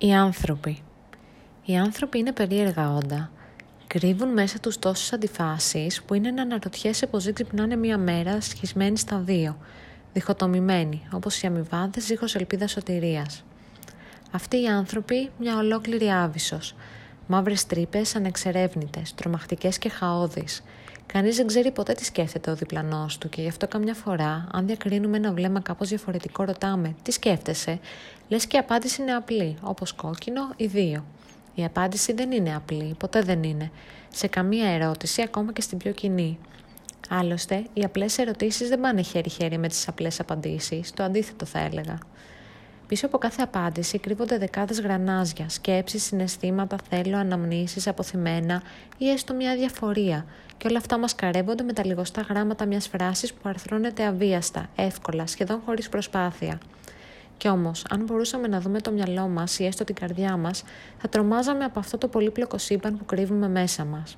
Οι άνθρωποι. Οι άνθρωποι είναι περίεργα όντα. Κρύβουν μέσα τους τόσες αντιφάσεις που είναι να αναρωτιέσαι πως δεν ξυπνάνε μία μέρα σχισμένοι στα δύο, διχοτομημένοι, όπως οι αμοιβάδες ζύχος ελπίδας σωτηρίας. Αυτοί οι άνθρωποι μια ολόκληρη άβυσος, μαύρες τρύπες ανεξερεύνητες, τρομακτικές και χαόδεις, Κανείς δεν ξέρει ποτέ τι σκέφτεται ο διπλανός του και γι' αυτό καμιά φορά, αν διακρίνουμε ένα βλέμμα κάπως διαφορετικό, ρωτάμε Τι σκέφτεσαι, λες και η απάντηση είναι απλή, όπως κόκκινο ή δύο. Η απάντηση δεν είναι απλή, ποτέ δεν είναι. Σε καμία ερώτηση, ακόμα και στην πιο κοινή. Άλλωστε, οι απλές ερωτήσεις δεν πάνε χέρι-χέρι με τις απλές απαντήσεις, το αντίθετο θα έλεγα. Πίσω από κάθε απάντηση κρύβονται δεκάδες γρανάζια, σκέψεις, συναισθήματα, θέλω, αναμνήσεις, αποθυμένα ή έστω μια διαφορία, και όλα αυτά μας καρέμπονται με τα λιγοστά γράμματα μιας φράσης που αρθρώνεται αβίαστα, εύκολα, σχεδόν χωρίς προσπάθεια. Κι όμως, αν μπορούσαμε να δούμε το μυαλό μας ή έστω την καρδιά μας, θα τρομάζαμε από αυτό το πολύπλοκο σύμπαν που κρύβουμε μέσα μας.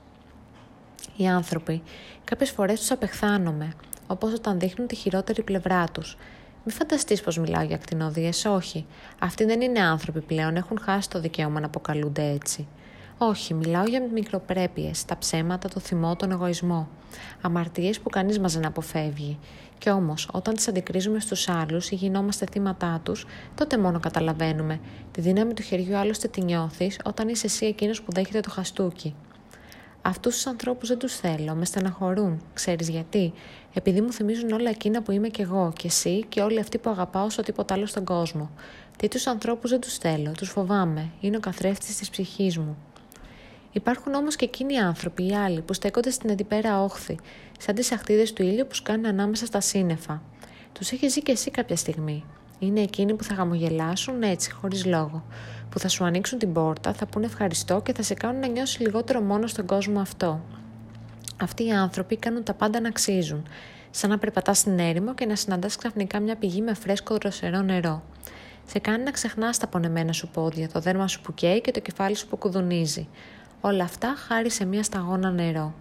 Οι άνθρωποι, κάποιες φορές τους απεχθάνομαι, όπως όταν δείχνουν τη χειρότερη πλευρά τους, μην φανταστείς πως μιλάω για ακτινοδίε, όχι. Αυτοί δεν είναι άνθρωποι πλέον, έχουν χάσει το δικαίωμα να αποκαλούνται έτσι. Όχι, μιλάω για μικροπρέπειες, τα ψέματα, το θυμό, τον εγωισμό. Αμαρτίες που κανείς μας δεν αποφεύγει. Και όμως, όταν τις αντικρίζουμε στους άλλους ή γινόμαστε θύματά τους, τότε μόνο καταλαβαίνουμε. Τη δύναμη του χεριού άλλωστε τη νιώθεις όταν είσαι εσύ εκείνος που δέχεται το χαστούκι. Αυτούς τους ανθρώπους δεν τους θέλω, με στεναχωρούν. Ξέρεις γιατί; Επειδή μου θυμίζουν όλα εκείνα που είμαι κι εγώ, και εσύ και όλοι αυτοί που αγαπάω όσο τίποτα άλλο στον κόσμο. Τέτοιου ανθρώπους δεν τους θέλω, τους φοβάμαι. Είναι ο καθρέφτης της ψυχής μου. Υπάρχουν όμως και εκείνοι οι άνθρωποι, οι άλλοι, που στέκονται στην αντιπέρα όχθη, σαν τις αχτίδες του ήλιου που σκάνε ανάμεσα στα σύννεφα. Τους έχεις ζει και εσύ κάποια στιγμή. Είναι εκείνοι που θα χαμογελάσουν έτσι, χωρίς λόγο. Που θα σου ανοίξουν την πόρτα, θα πούνε ευχαριστώ και θα σε κάνουν να νιώσεις λιγότερο μόνος στον κόσμο αυτό. Αυτοί οι άνθρωποι κάνουν τα πάντα να αξίζουν. Σαν να περπατάς στην έρημο και να συναντάς ξαφνικά μια πηγή με φρέσκο δροσερό νερό. Σε κάνει να ξεχνάς τα πονεμένα σου πόδια, το δέρμα σου που καίει και το κεφάλι σου που κουδουνίζει. Όλα αυτά χάρη σε μια σταγόνα νερό.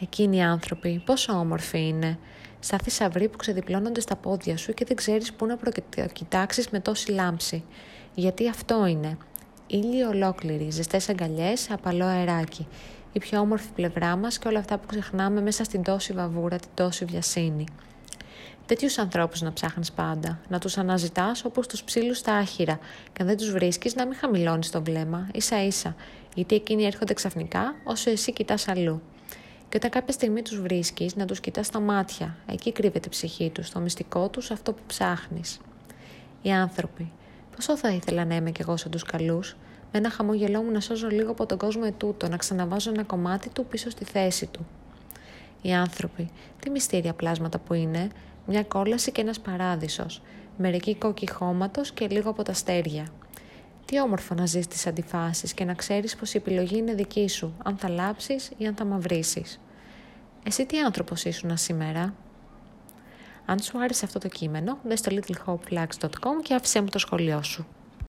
Εκείνοι οι άνθρωποι πόσο όμορφοι είναι. Σαν θησαυροί που ξεδιπλώνονται στα πόδια σου και δεν ξέρεις πού να προκοιτάξεις με τόση λάμψη. Γιατί αυτό είναι. Ήλιοι ολόκληροι, ζεστές αγκαλιές, απαλό αεράκι. Η πιο όμορφη πλευρά μας και όλα αυτά που ξεχνάμε μέσα στην τόση βαβούρα, την τόση βιασύνη. Τέτοιους ανθρώπους να ψάχνεις πάντα, να τους αναζητάς όπως τους ψήλους στα άχυρα, και αν δεν τους βρίσκεις, να μην χαμηλώνεις το βλέμμα, ίσα ίσα, γιατί εκείνοι έρχονται ξαφνικά όσο εσύ κοιτάς αλλού. Και όταν κάποια στιγμή τους βρίσκεις, να τους κοιτάς στα μάτια, εκεί κρύβεται η ψυχή τους, το μυστικό τους, αυτό που ψάχνεις. Οι άνθρωποι. Πόσο θα ήθελα να είμαι κι εγώ σαν τους καλούς, με ένα χαμόγελό μου να σώζω λίγο από τον κόσμο ετούτο, να ξαναβάζω ένα κομμάτι του πίσω στη θέση του. Οι άνθρωποι, τι μυστήρια πλάσματα που είναι, μια κόλαση και ένας παράδεισος, μερικοί κόκκι χώματος και λίγο από τα αστέρια. Τι όμορφο να ζεις τις αντιφάσεις και να ξέρεις πως η επιλογή είναι δική σου, αν θα λάψεις ή αν θα μαυρίσεις. Εσύ τι άνθρωπος ήσουν σήμερα; Αν σου άρεσε αυτό το κείμενο, μπες στο littlehopeflags.com και άφησέ μου το σχολείο σου.